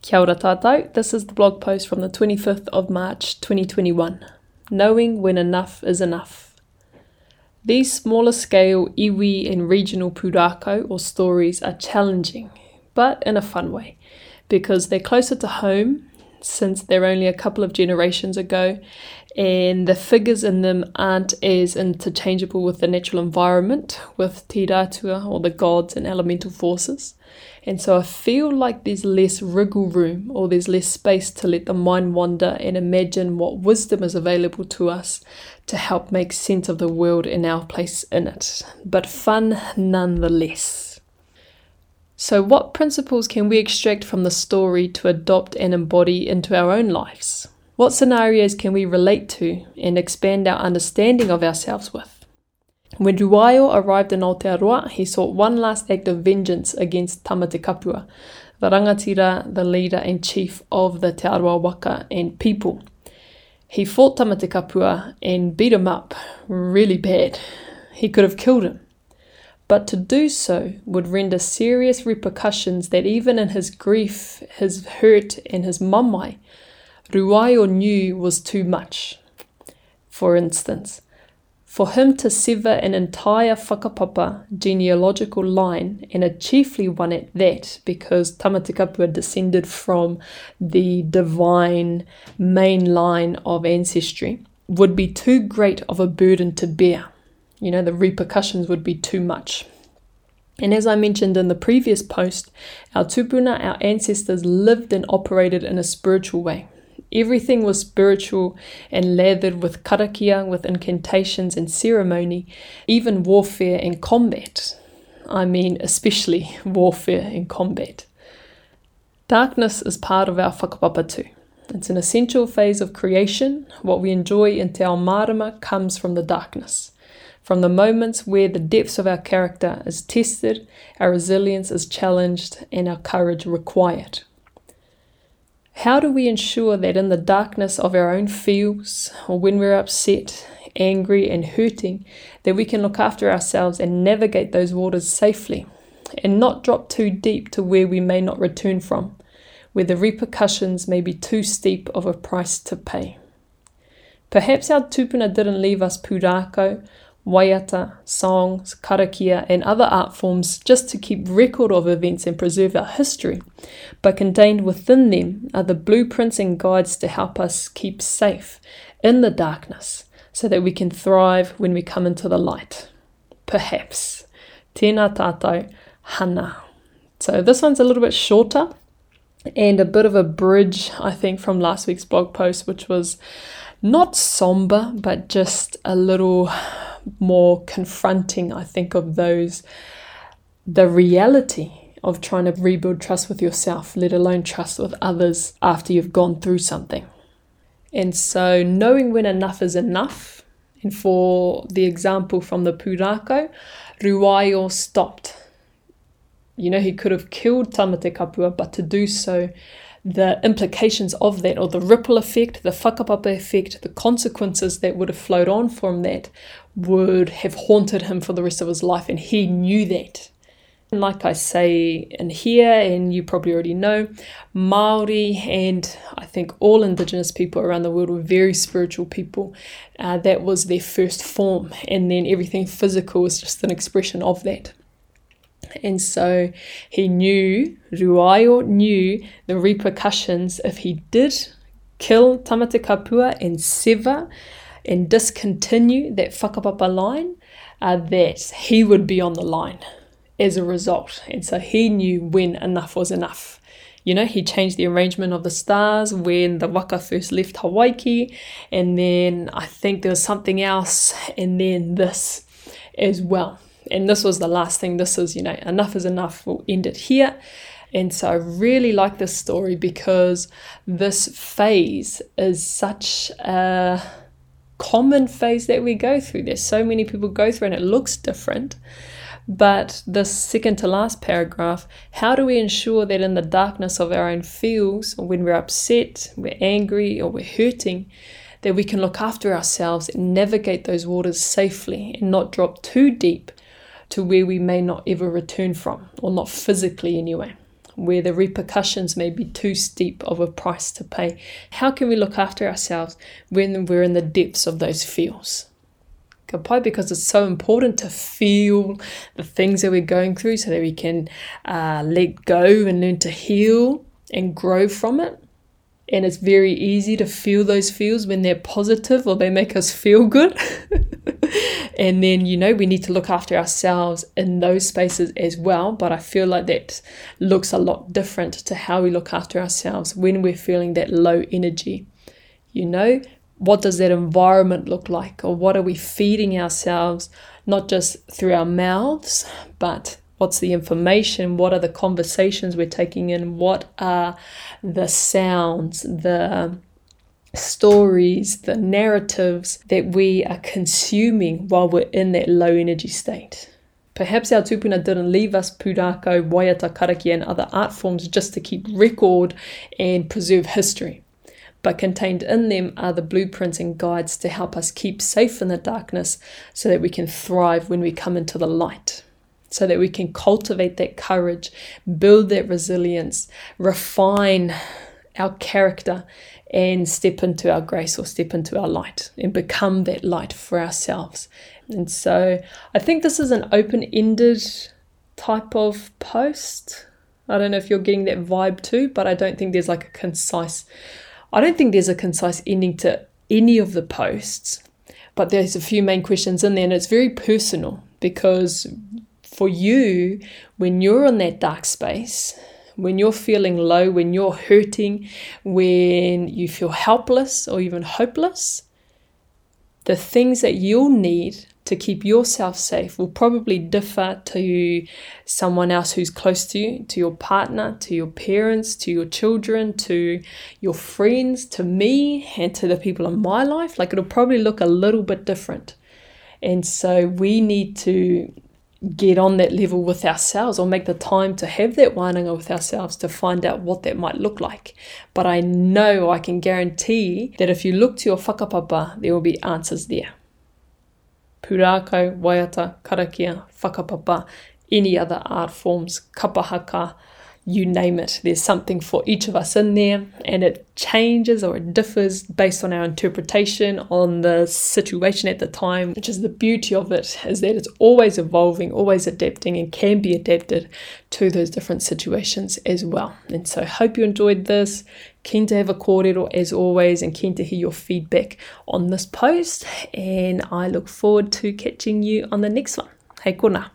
Kia ora tātou. This is the blog post from the 25th of March 2021. Knowing when enough is enough. These smaller scale iwi and regional pūrākau or stories are challenging, but in a fun way, because they're closer to home since they're only a couple of generations ago, and the figures in them aren't as interchangeable with the natural environment, with tiratua or the gods and elemental forces. And so I feel like there's less wriggle room or there's less space to let the mind wander and imagine what wisdom is available to us to help make sense of the world and our place in it. But fun nonetheless. So, what principles can we extract from the story to adopt and embody into our own lives? What scenarios can we relate to and expand our understanding of ourselves with? When Ruaeo arrived in Aotearoa, he sought one last act of vengeance against Tamate Kapua, the rangatira, the leader and chief of the Te Arawa Waka and people. He fought Tamate Kapua and beat him up really bad. He could have killed him but to do so would render serious repercussions that even in his grief, his hurt, and his mamae, Ruaeo knew was too much. For instance, for him to sever an entire whakapapa genealogical line, and a chiefly one at that, because Tamatekapua descended from the divine main line of ancestry, would be too great of a burden to bear you know, the repercussions would be too much. And as I mentioned in the previous post, our tupuna, our ancestors, lived and operated in a spiritual way. Everything was spiritual and lathered with karakia, with incantations and ceremony, even warfare and combat. I mean, especially warfare and combat. Darkness is part of our whakapapa too. It's an essential phase of creation. What we enjoy in Te Ao Marama comes from the darkness. From the moments where the depths of our character is tested, our resilience is challenged, and our courage required. How do we ensure that in the darkness of our own feels, or when we're upset, angry, and hurting, that we can look after ourselves and navigate those waters safely, and not drop too deep to where we may not return from, where the repercussions may be too steep of a price to pay? Perhaps our tupuna didn't leave us pūrākau waiata, songs, karakia, and other art forms just to keep record of events and preserve our history. But contained within them are the blueprints and guides to help us keep safe in the darkness so that we can thrive when we come into the light. Perhaps. Tēnā tātou, hana. So this one's a little bit shorter and a bit of a bridge, I think, from last week's blog post, which was not somber, but just a little more confronting, I think, of those, the reality of trying to rebuild trust with yourself, let alone trust with others after you've gone through something. And so, knowing when enough is enough, and for the example from the pūrākau, Ruaeo stopped. You know, he could have killed Tamate Kapua, but to do so the implications of that, or the ripple effect, the whakapapa effect, the consequences that would have flowed on from that would have haunted him for the rest of his life, and he knew that. And like I say in here, and you probably already know, Maori and I think all Indigenous people around the world were very spiritual people. Uh, that was their first form, and then everything physical was just an expression of that. And so he knew, Ruaeo knew the repercussions if he did kill Tamate Kapua and sever and discontinue that whakapapa line, uh, that he would be on the line as a result. And so he knew when enough was enough. You know, he changed the arrangement of the stars when the waka first left Hawaii, and then I think there was something else, and then this as well and this was the last thing. This is, you know, enough is enough. We'll end it here. And so I really like this story because this phase is such a common phase that we go through. There's so many people go through and it looks different. But the second to last paragraph, how do we ensure that in the darkness of our own feels, or when we're upset, we're angry, or we're hurting, that we can look after ourselves and navigate those waters safely and not drop too deep to where we may not ever return from, or not physically anyway. Where the repercussions may be too steep of a price to pay? How can we look after ourselves when we're in the depths of those feels? Kapai because it's so important to feel the things that we're going through so that we can uh, let go and learn to heal and grow from it. And it's very easy to feel those feels when they're positive or they make us feel good. and then, you know, we need to look after ourselves in those spaces as well. But I feel like that looks a lot different to how we look after ourselves when we're feeling that low energy. You know, what does that environment look like or what are we feeding ourselves not just through our mouths but what's the information? What are the conversations we're taking in? What are the sounds the stories the narratives that we are consuming while we're in that low energy state? Perhaps our tupuna didn't leave us pūrākau, waiata, karakia, and other art forms just to keep record and preserve history. But contained in them are the blueprints and guides to help us keep safe in the darkness so that we can thrive when we come into the light. So that we can cultivate that courage, build that resilience, refine our character, and step into our grace or step into our light and become that light for ourselves. And so I think this is an open ended type of post. I don't know if you're getting that vibe too, but I don't think there's like a concise I don't think there's a concise ending to any of the posts, but there's a few main questions in there, and it's very personal because for you, when you're in that dark space, when you're feeling low, when you're hurting, when you feel helpless or even hopeless, the things that you'll need to keep yourself safe will probably differ to someone else who's close to you, to your partner, to your parents, to your children, to your friends, to me, and to the people in my life. Like it'll probably look a little bit different. And so we need to get on that level with ourselves or make the time to have that wānanga with ourselves to find out what that might look like. But I know I can guarantee that if you look to your whakapapa, there will be answers there pūrākau, waiata, karakia, whakapapa, any other art forms, kapahaka, you name it. There's something for each of us in there, and it changes or it differs based on our interpretation on the situation at the time, which is the beauty of it, is that it's always evolving, always adapting, and can be adapted to those different situations as well. And so, hope you enjoyed this. Keen to have a kōrero as always, and keen to hear your feedback on this post. And I look forward to catching you on the next one. Hey, kona.